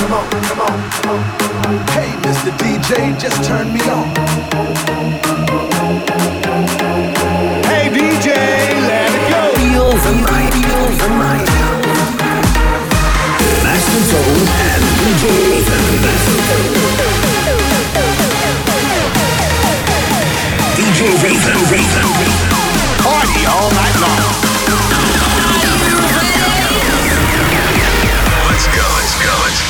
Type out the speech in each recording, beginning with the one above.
Hey, Mr. DJ, just turn me on. Hey, DJ, let it go. Feel the night, feel the night. Master Tone and DJ. DJ Ethan, Ethan. Party all night long. Feel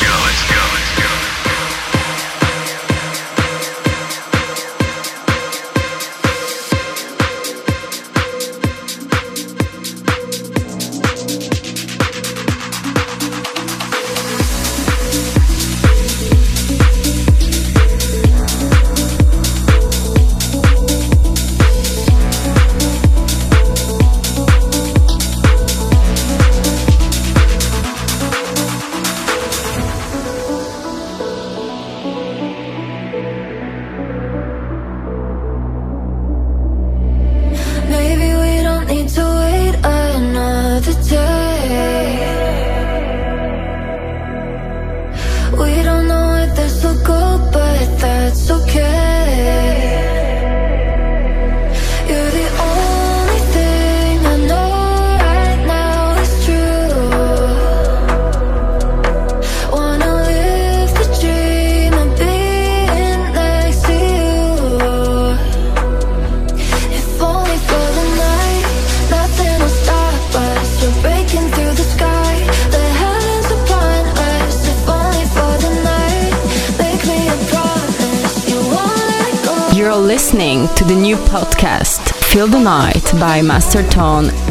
by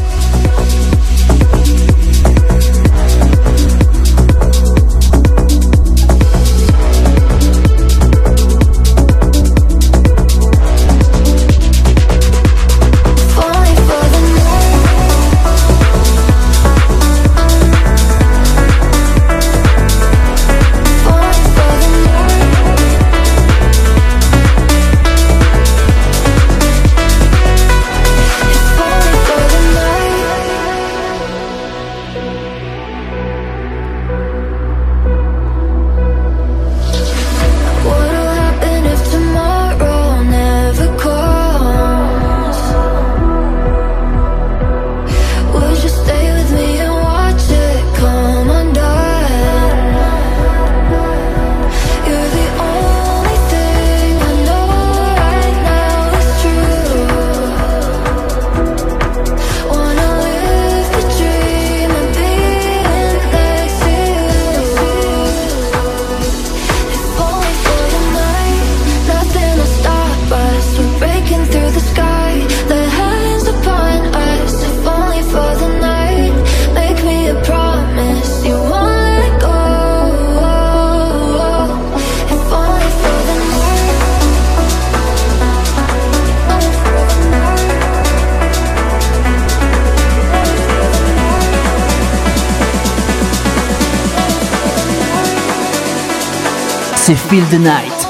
Feel the Night.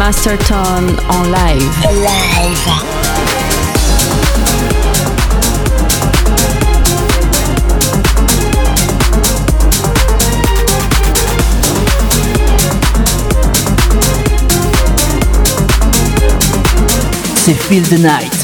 Masterton en live. Live. Feel the Night.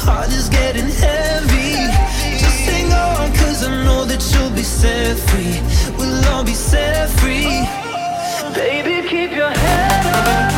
heart is getting heavy. Just hang on, cause I know that you'll be set free. We'll all be set free. Baby, keep your head up.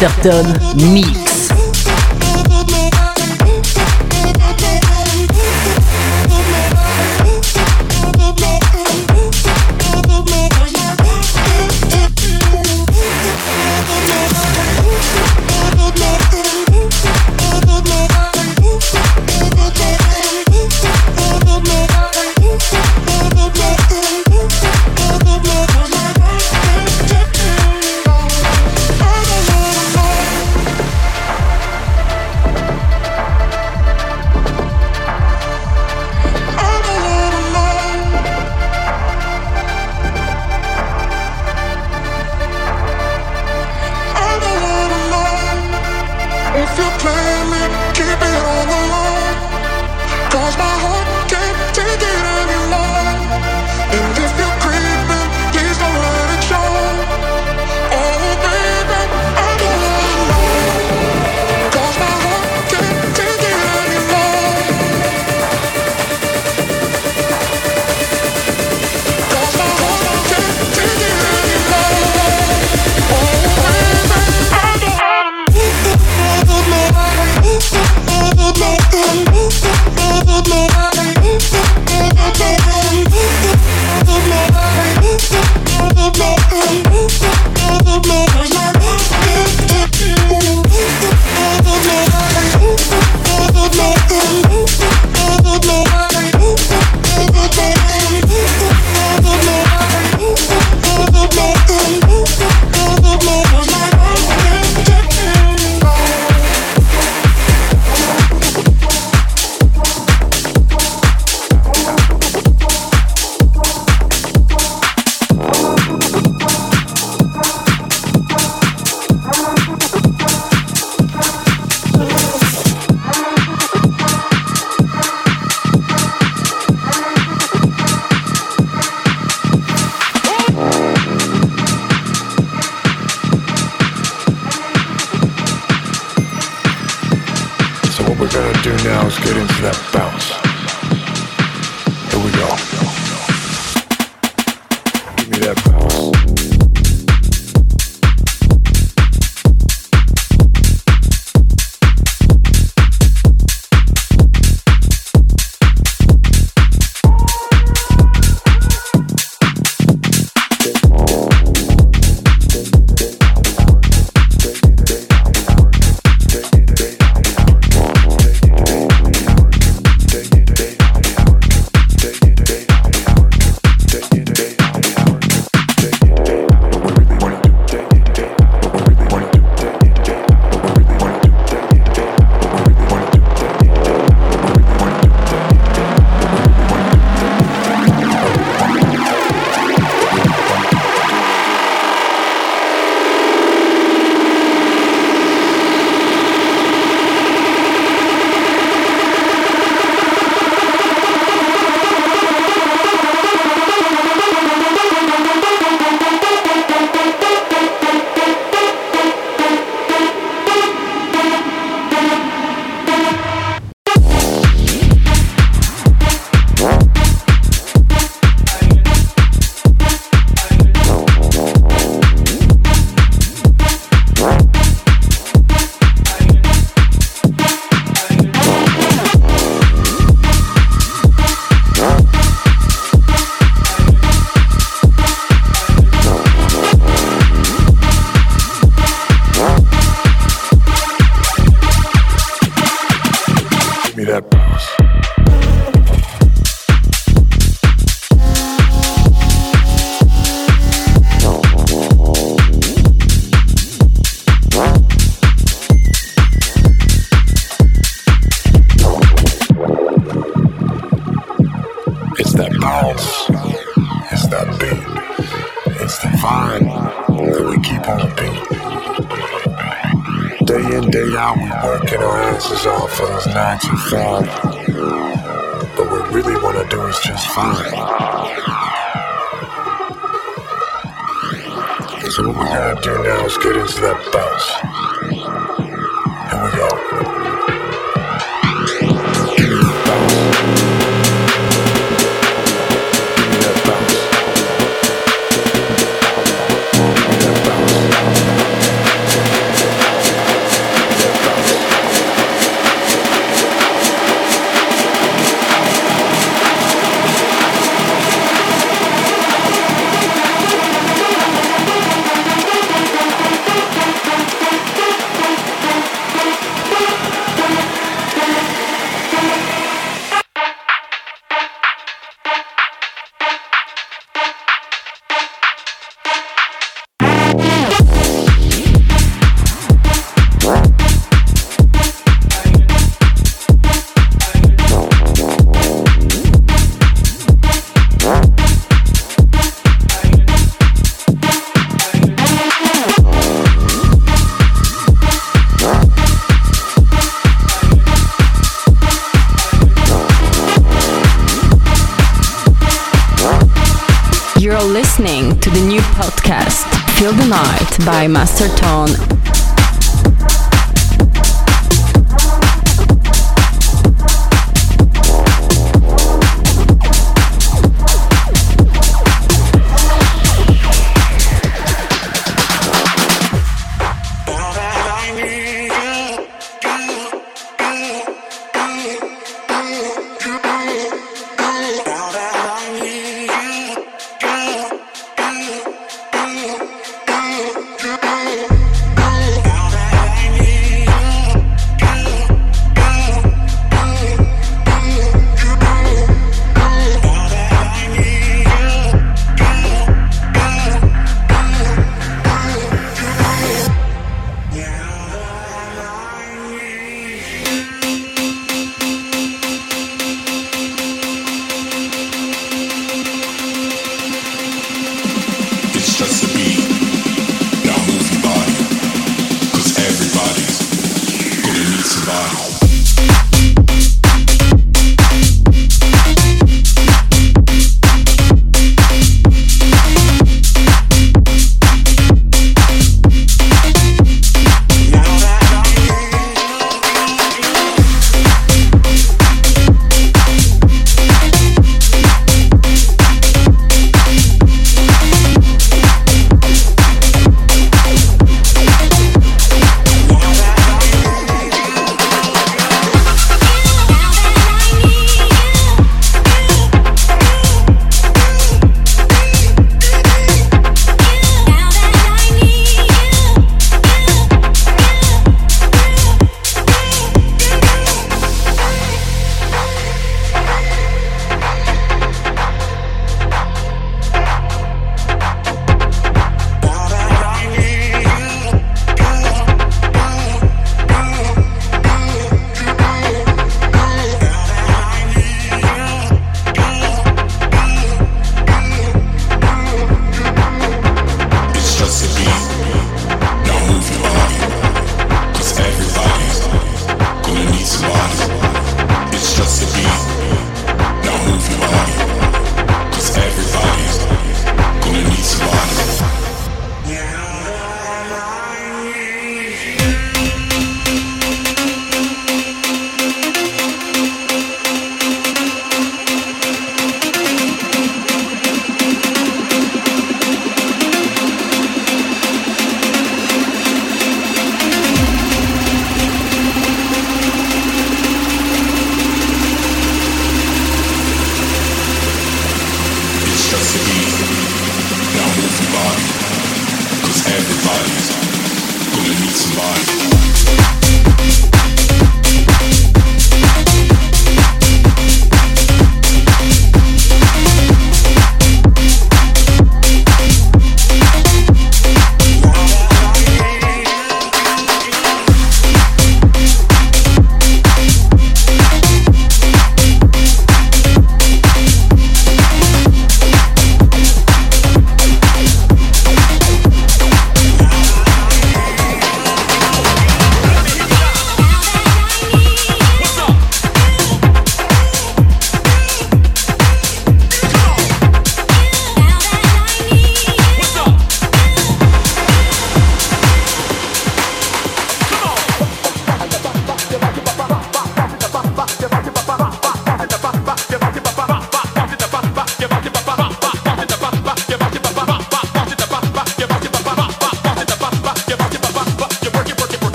Masterton Mix. by Master Tom.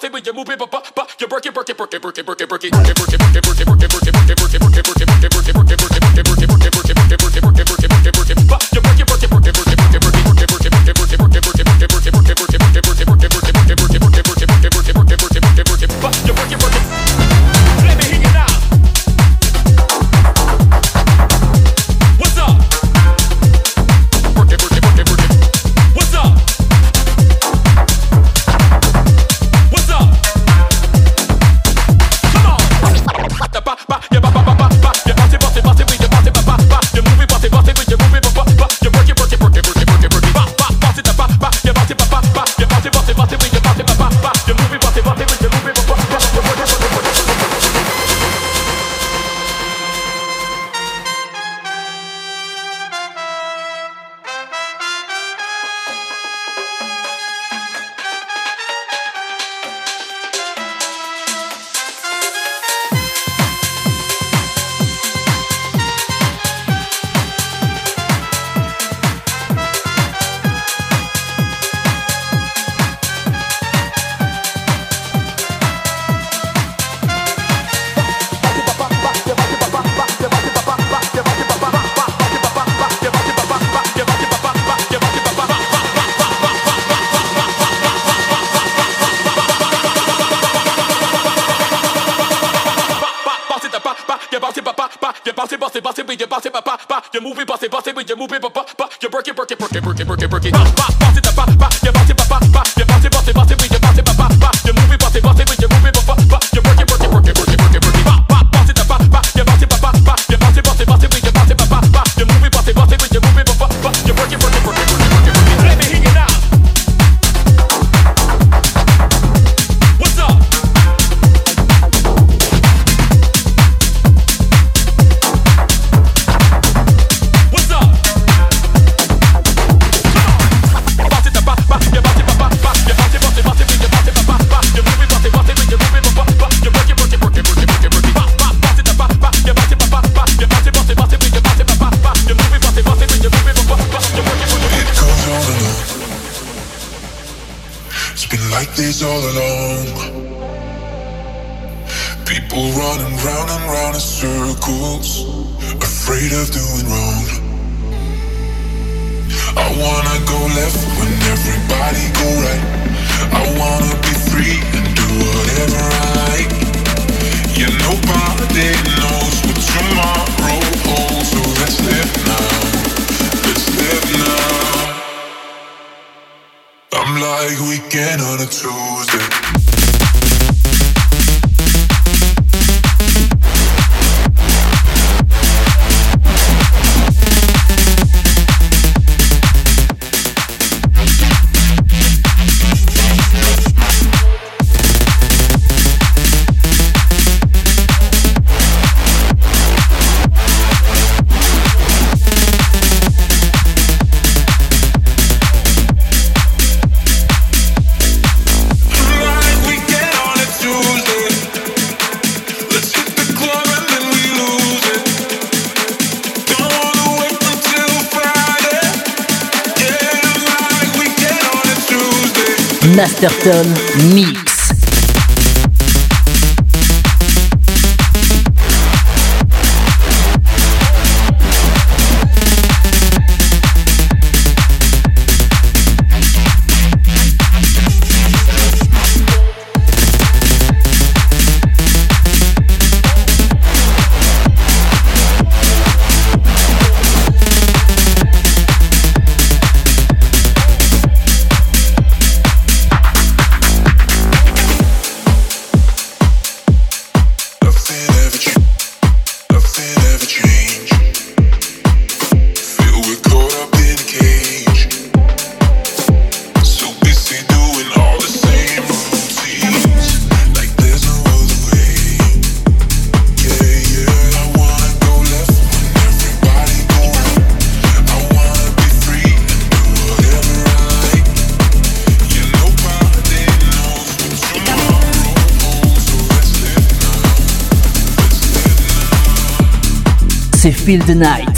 You move take with your but but but you work it, work it, work it, work it, work it, work it. Masterton Mix. Feel the Night.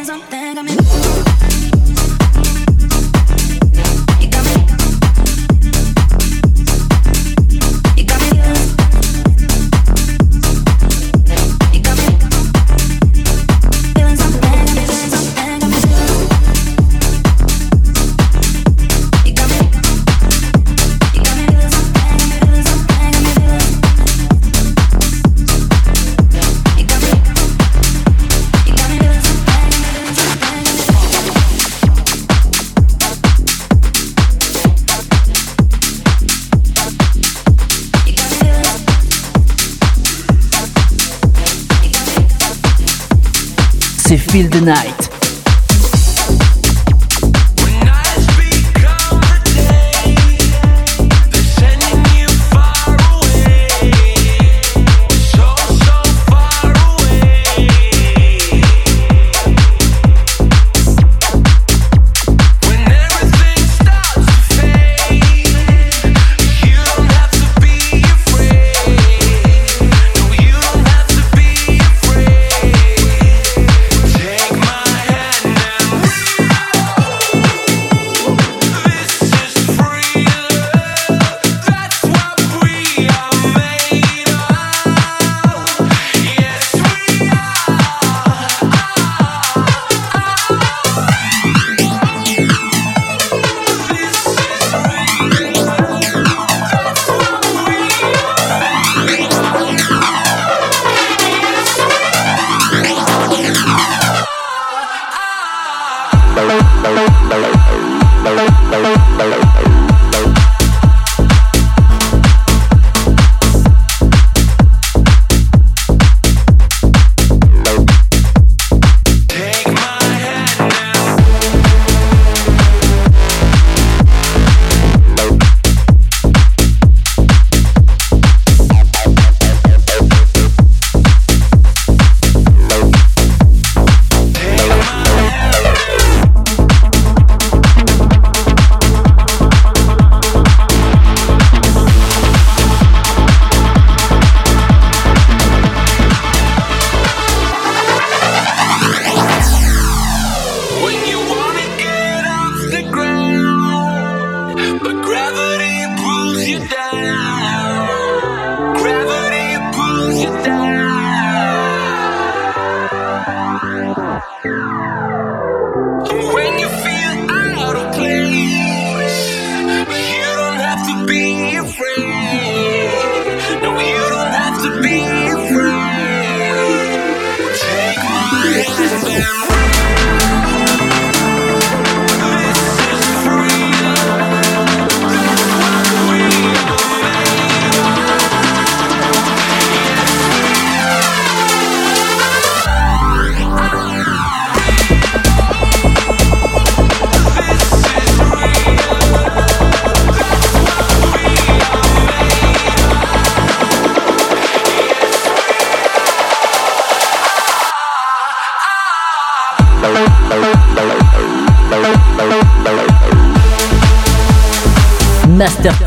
Feel the Night.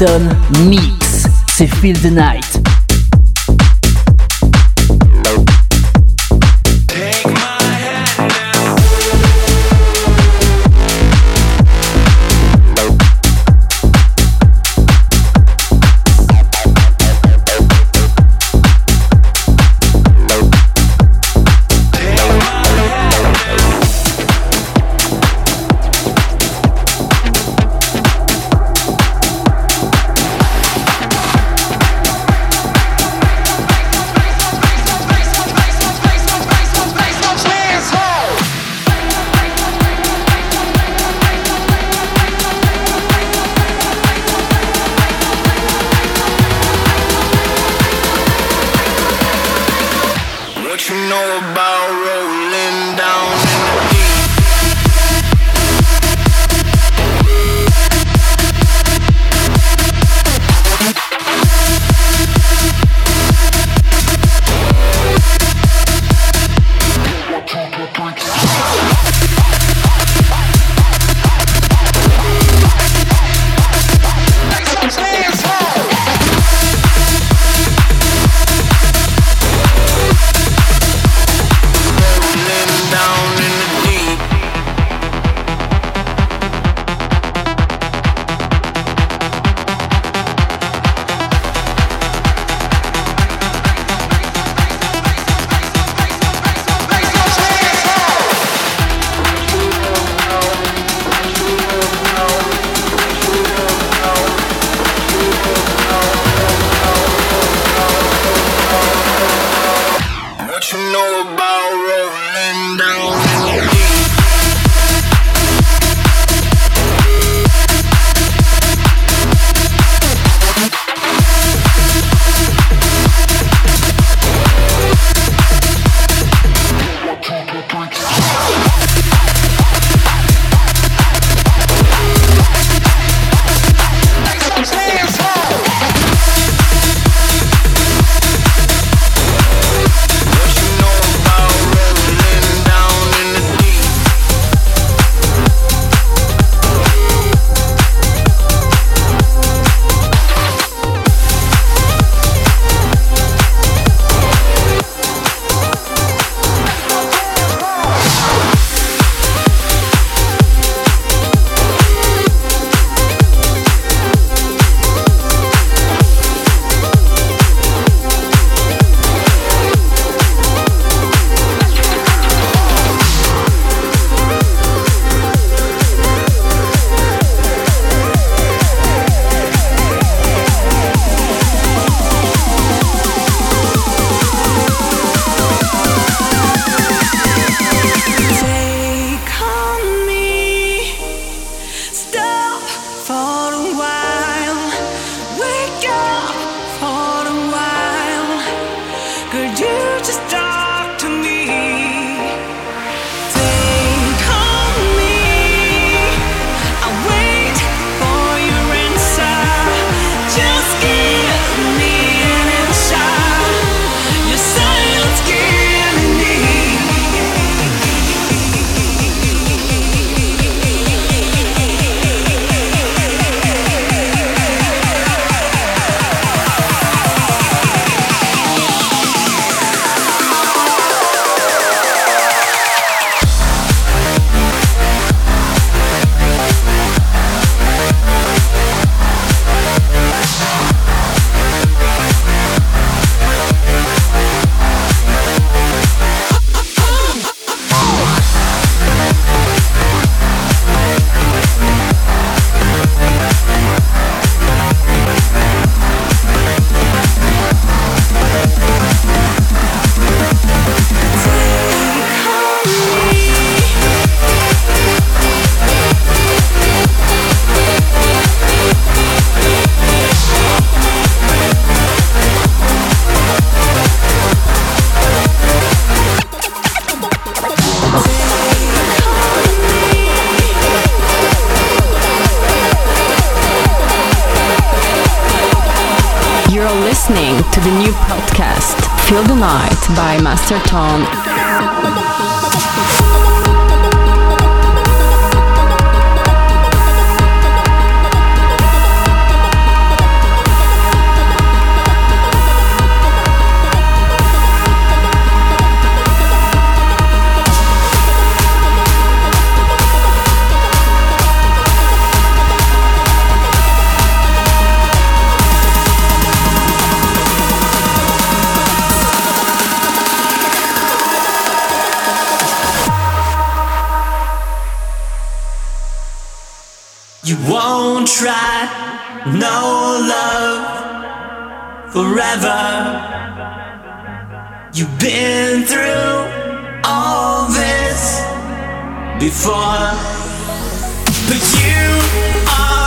Masterton what you know about rolling. Mr. Tom but you are.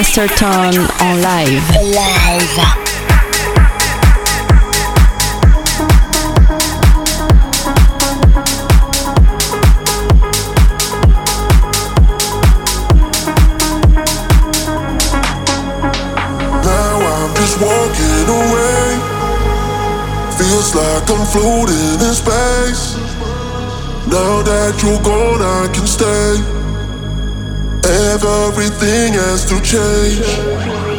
Masterton en live. Live. walking away. Feels like I'm floating in space. Now that you're gone, I can stay. Everything has to change.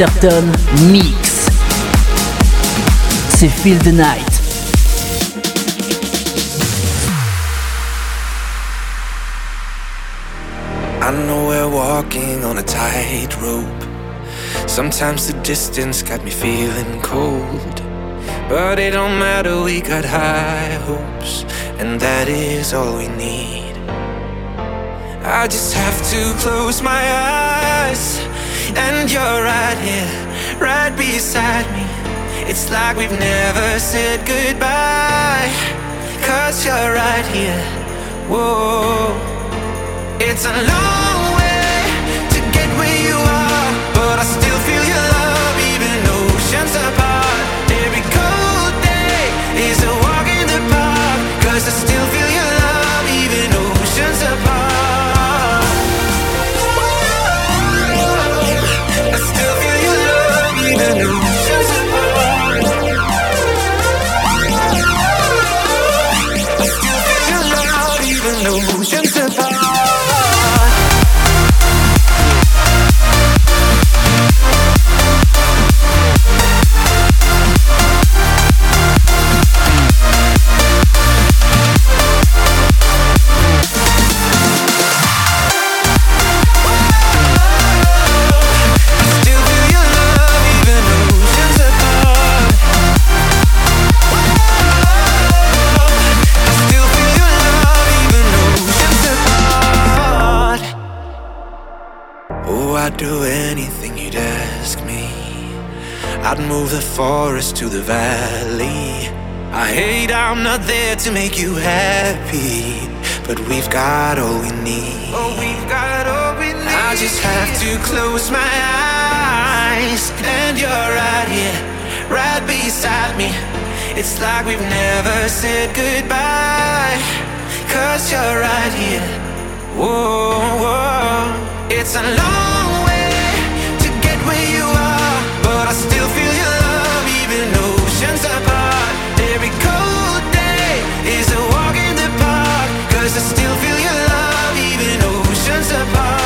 Masterton Mix. C'est Feel the Night. I know we're walking on a tightrope. Sometimes the distance got me feeling cold. But it don't matter, we got high hopes, and that is all we need. I just have to close my eyes, and you're right here, right beside me. It's like we've never said goodbye, cause you're right here. Whoa, it's a long way to get where you are, but I still feel your love, even oceans apart. Every cold day is a walk in the park, cause I move the forest to the valley. I hate I'm not there to make you happy, but we've got all we need. Oh, we've got all we need. I just have to close my eyes, and you're right here, right beside me. It's like we've never said goodbye, cause you're right here. Whoa, whoa. It's a long way to get where you are, but I still feel your love, even oceans apart. Every cold day is a walk in the park, cause I still feel your love, even oceans apart.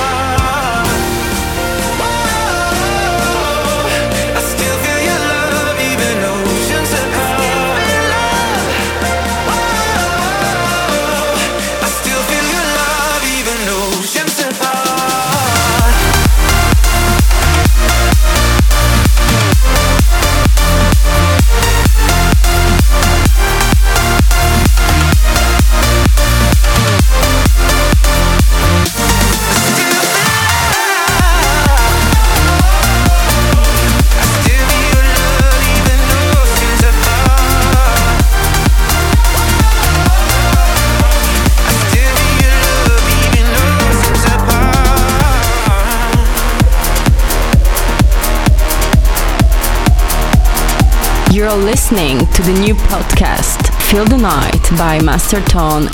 Listening to the new podcast, Feel the Night by Master Tone.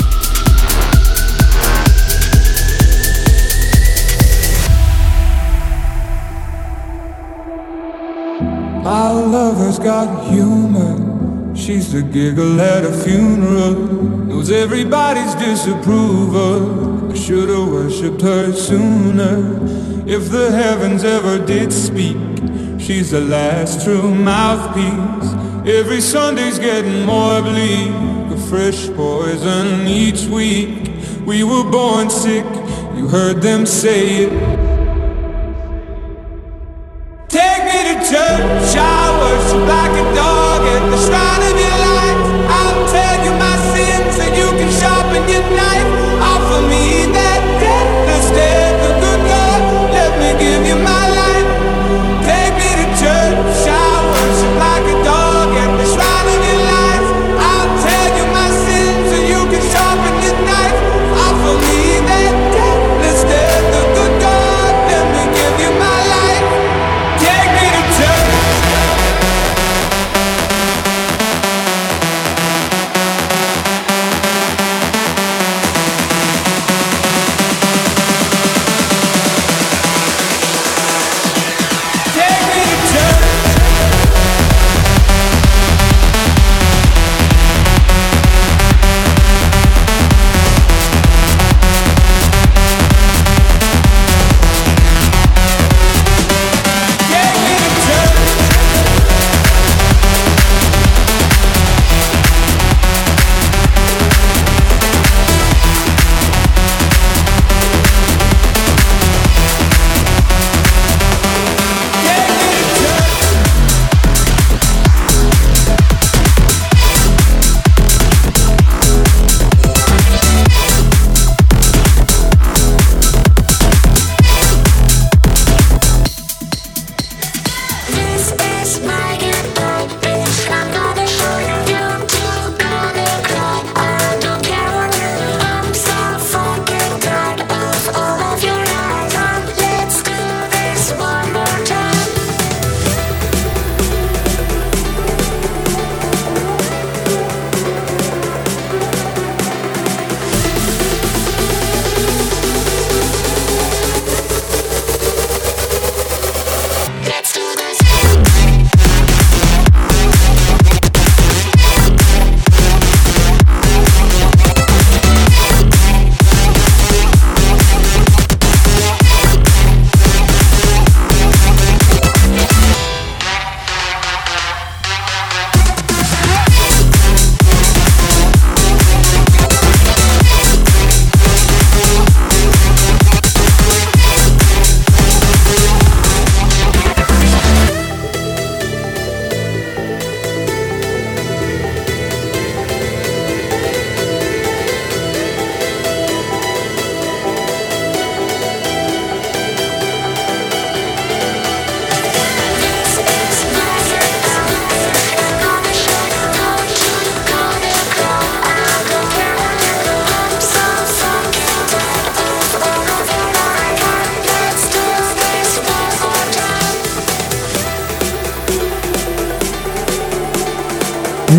My lover's got humor. She's the giggle at a funeral. Knows everybody's disapproval. I should've worshipped her sooner. If the heavens ever did speak, she's the last true mouthpiece. Every Sunday's getting more bleak. A fresh poison each week. We were born sick. You heard them say it.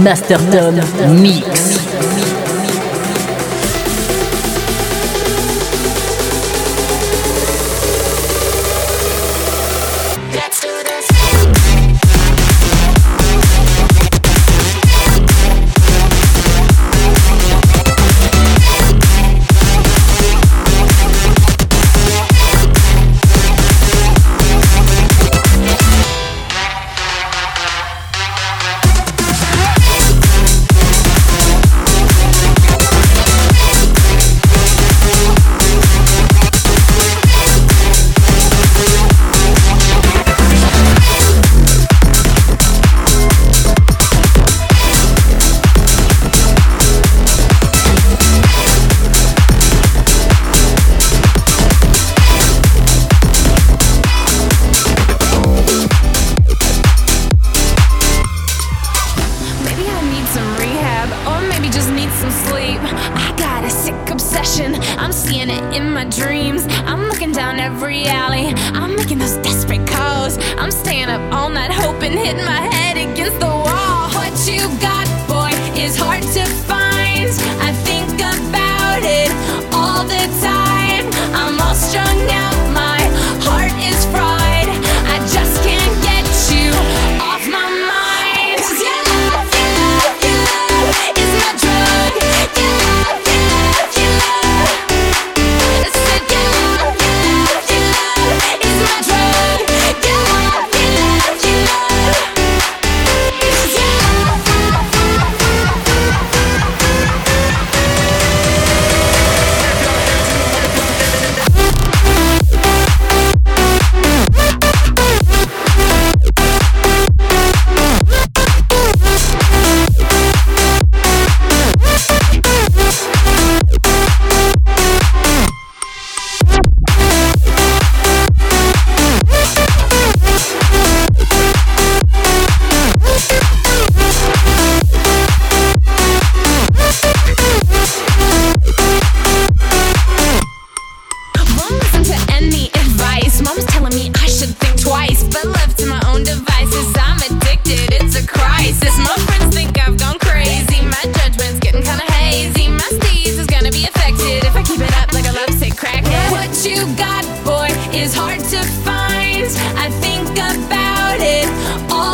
Masterton Mix.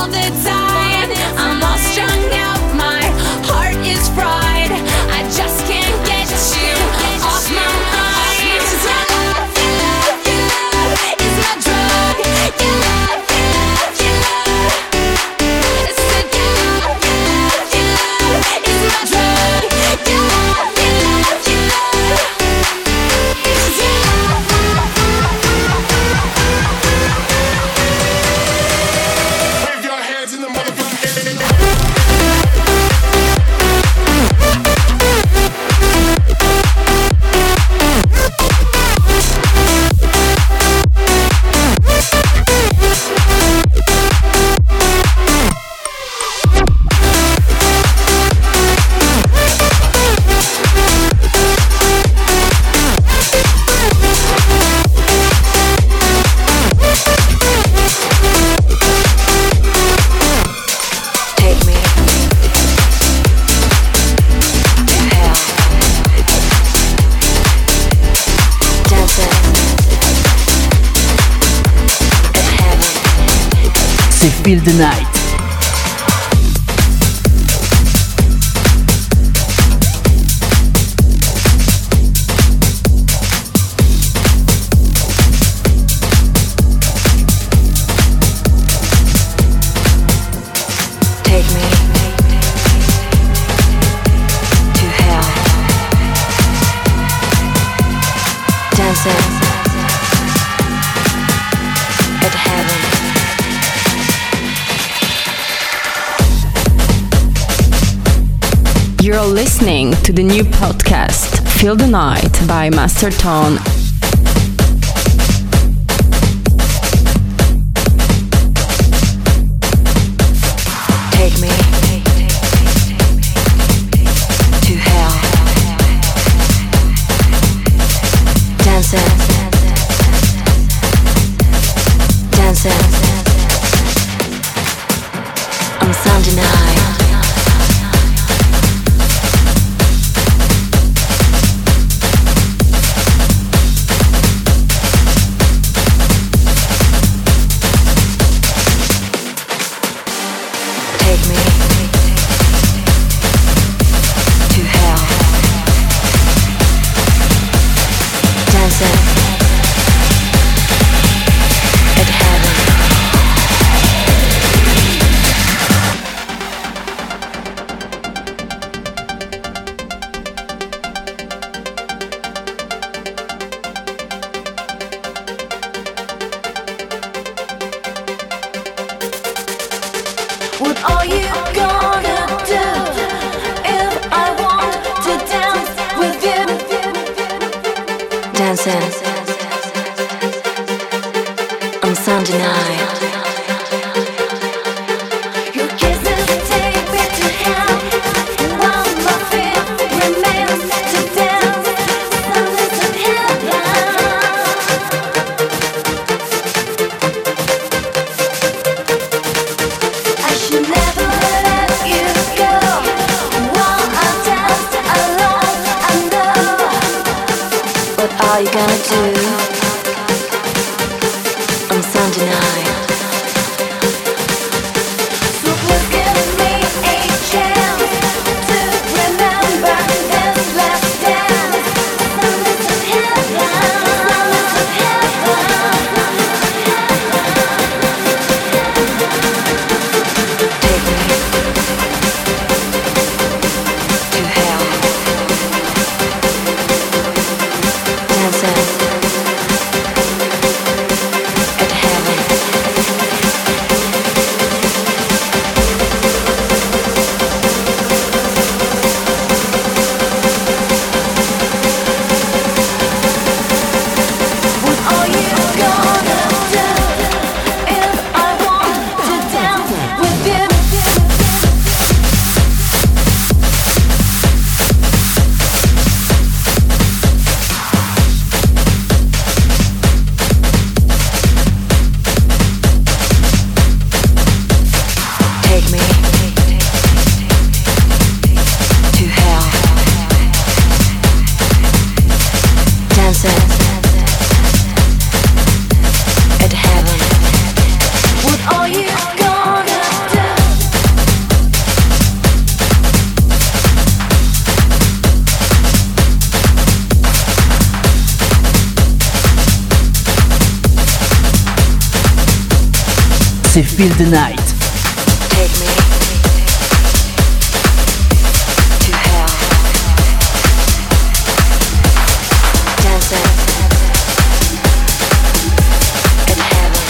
all the time. the night. to the new podcast Feel the Night by Master Tone. Feel the Night. Take me to hell. Dancing at heaven.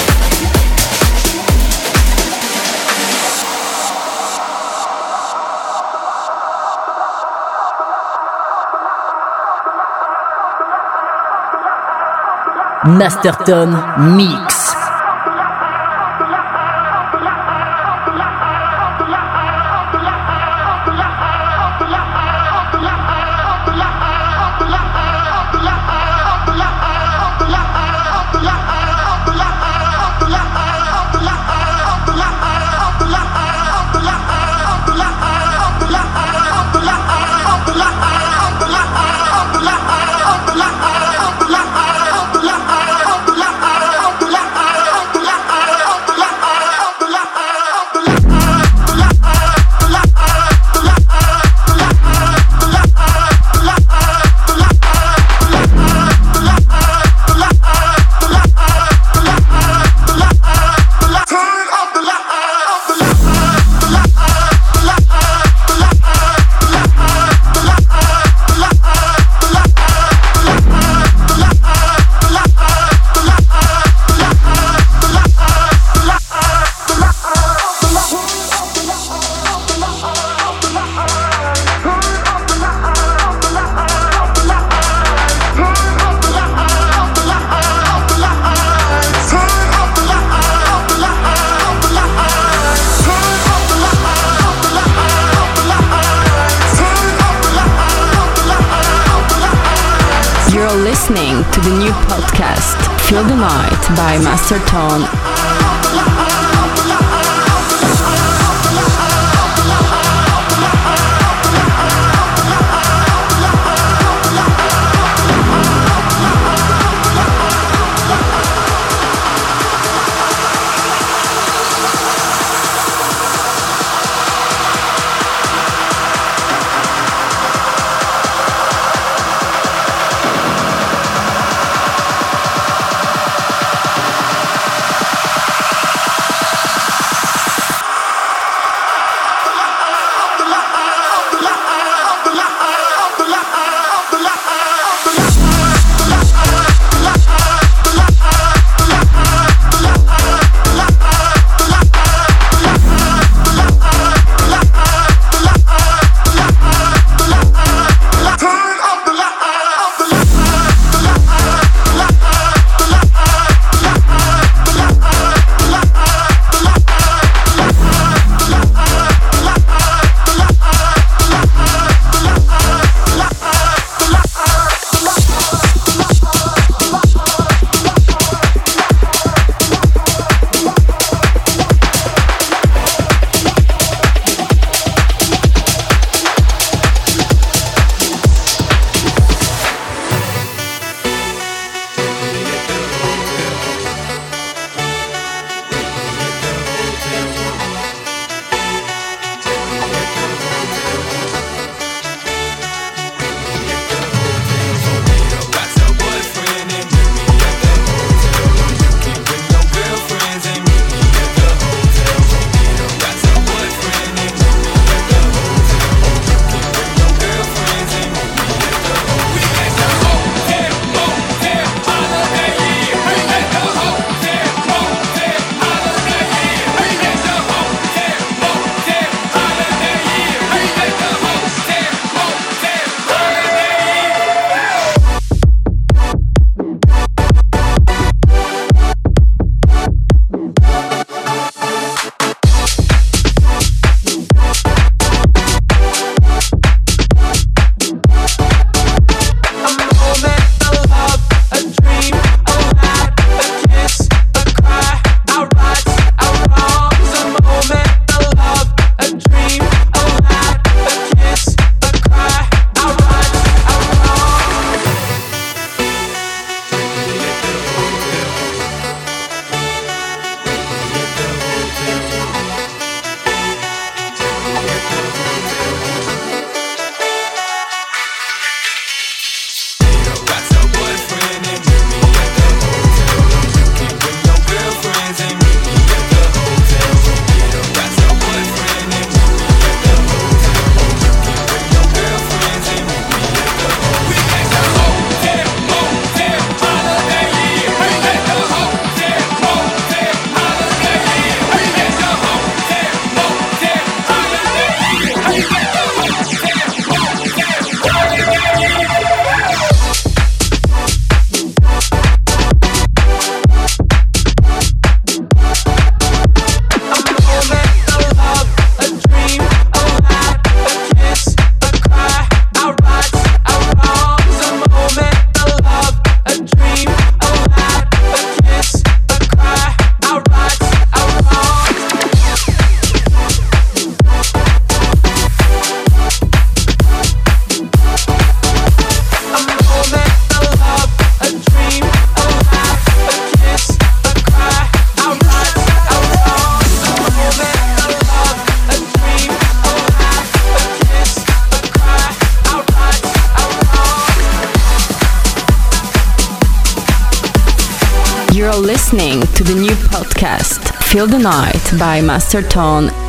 Master Tone Mix. By Master Tone.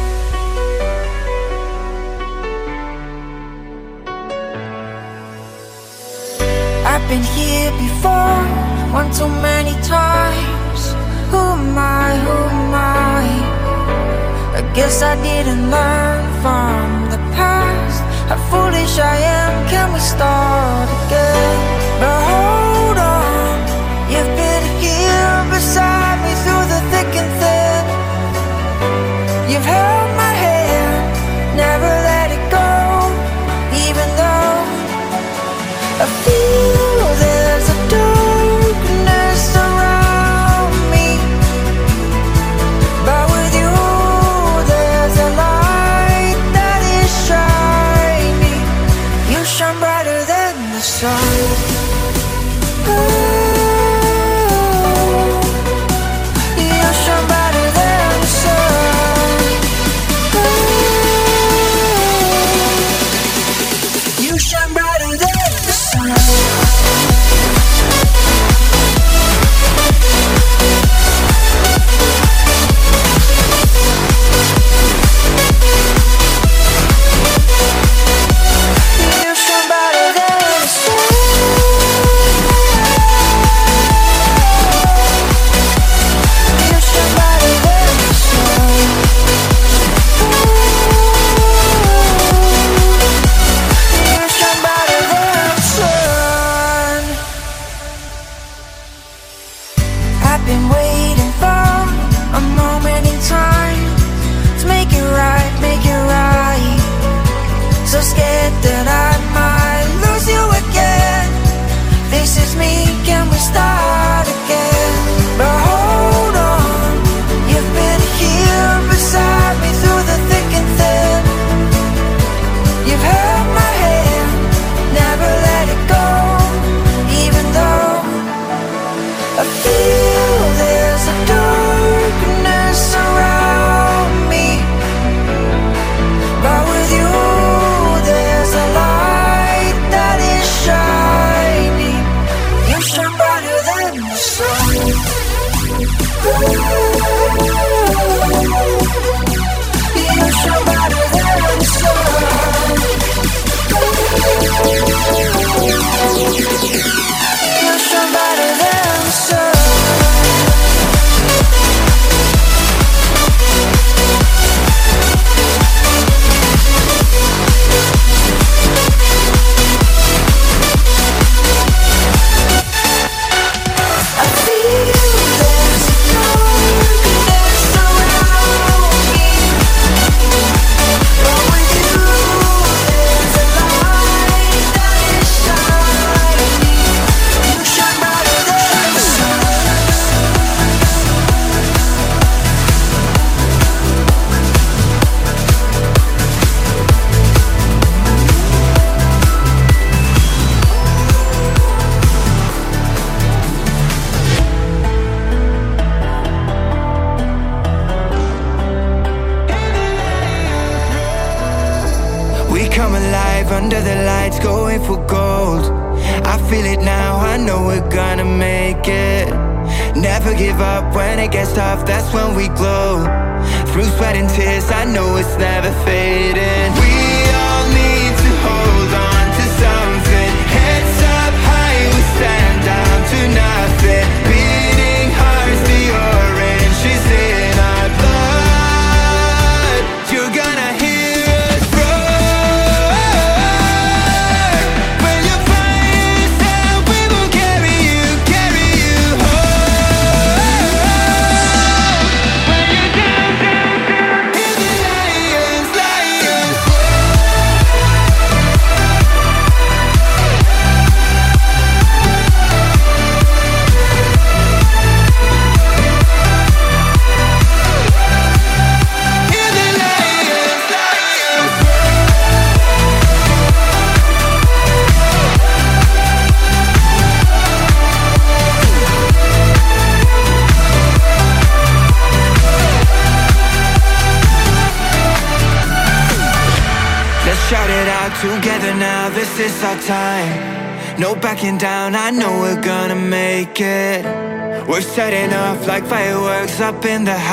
up in the house.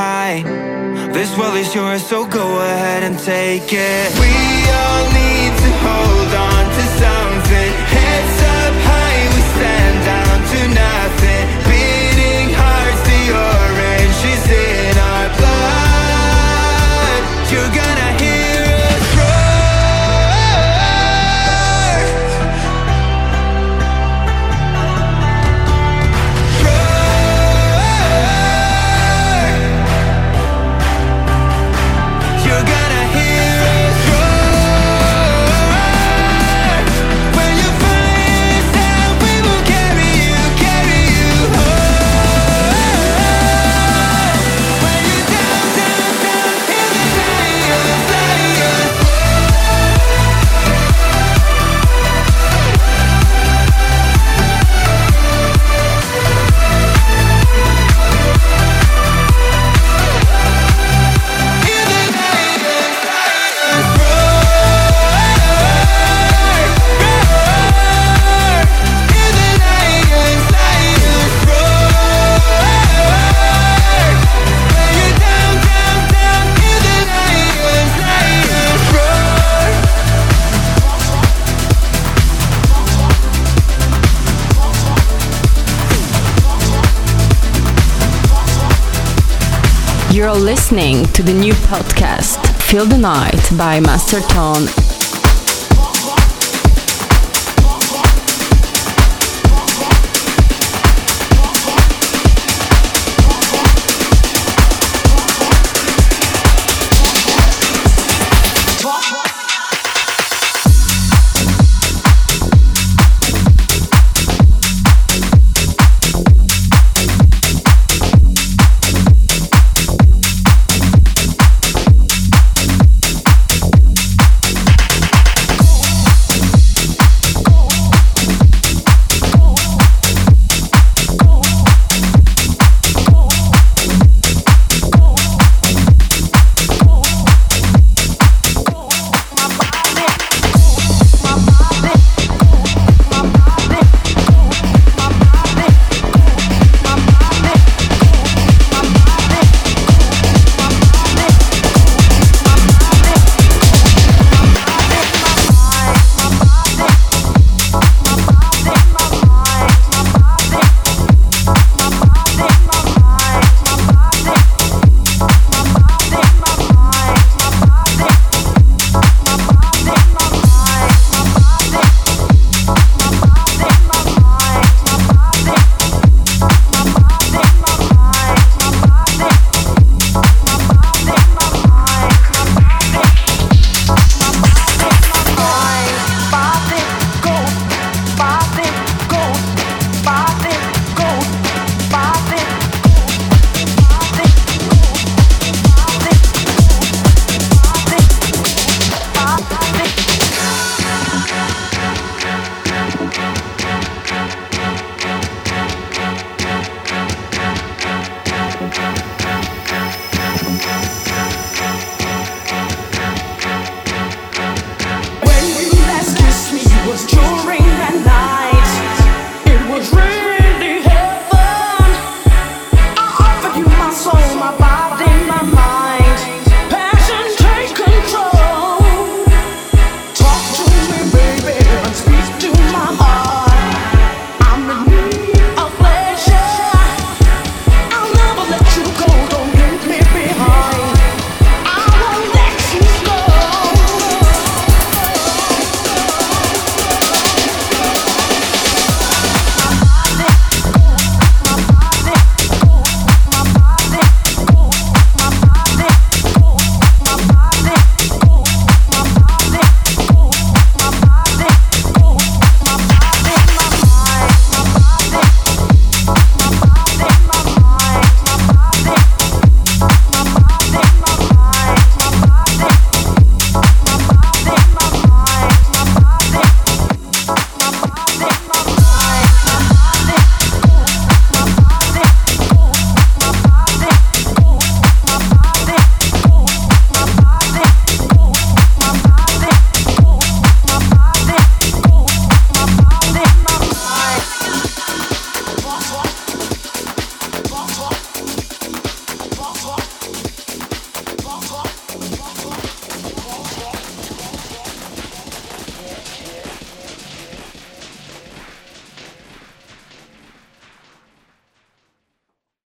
listening to the new podcast Feel the Night by Master Tone.